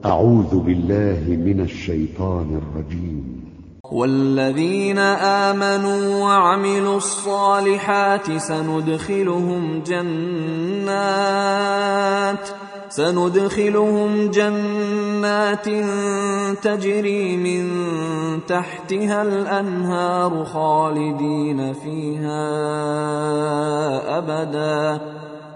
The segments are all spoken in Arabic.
أعوذ بالله من الشيطان الرجيم. والذين آمنوا وعملوا الصالحات سندخلهم جنات سندخلهم جنات تجري من تحتها الأنهار خالدين فيها أبدا.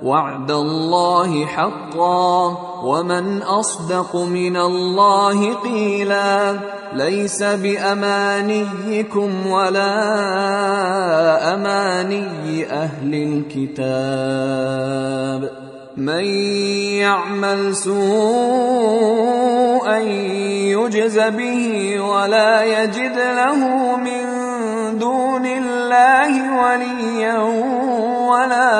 وعد الله حقا ومن أصدق من الله قيلا ليس بأمانيكم ولا أماني أهل الكتاب من يعمل سوءا يجز به ولا يجد له من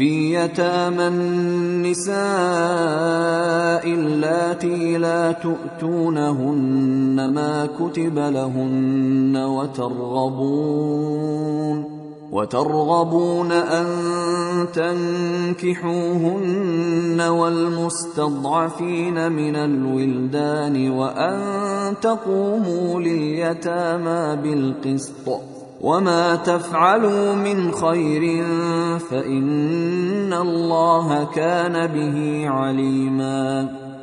في يتامى النساء اللاتي لا تؤتونهن ما كتب لهن وترغبون وترغبون أن تنكحوهن والمستضعفين من الولدان وأن تقوموا لليتامى بالقسط. وما تفعلوا من خير فان الله كان به عليما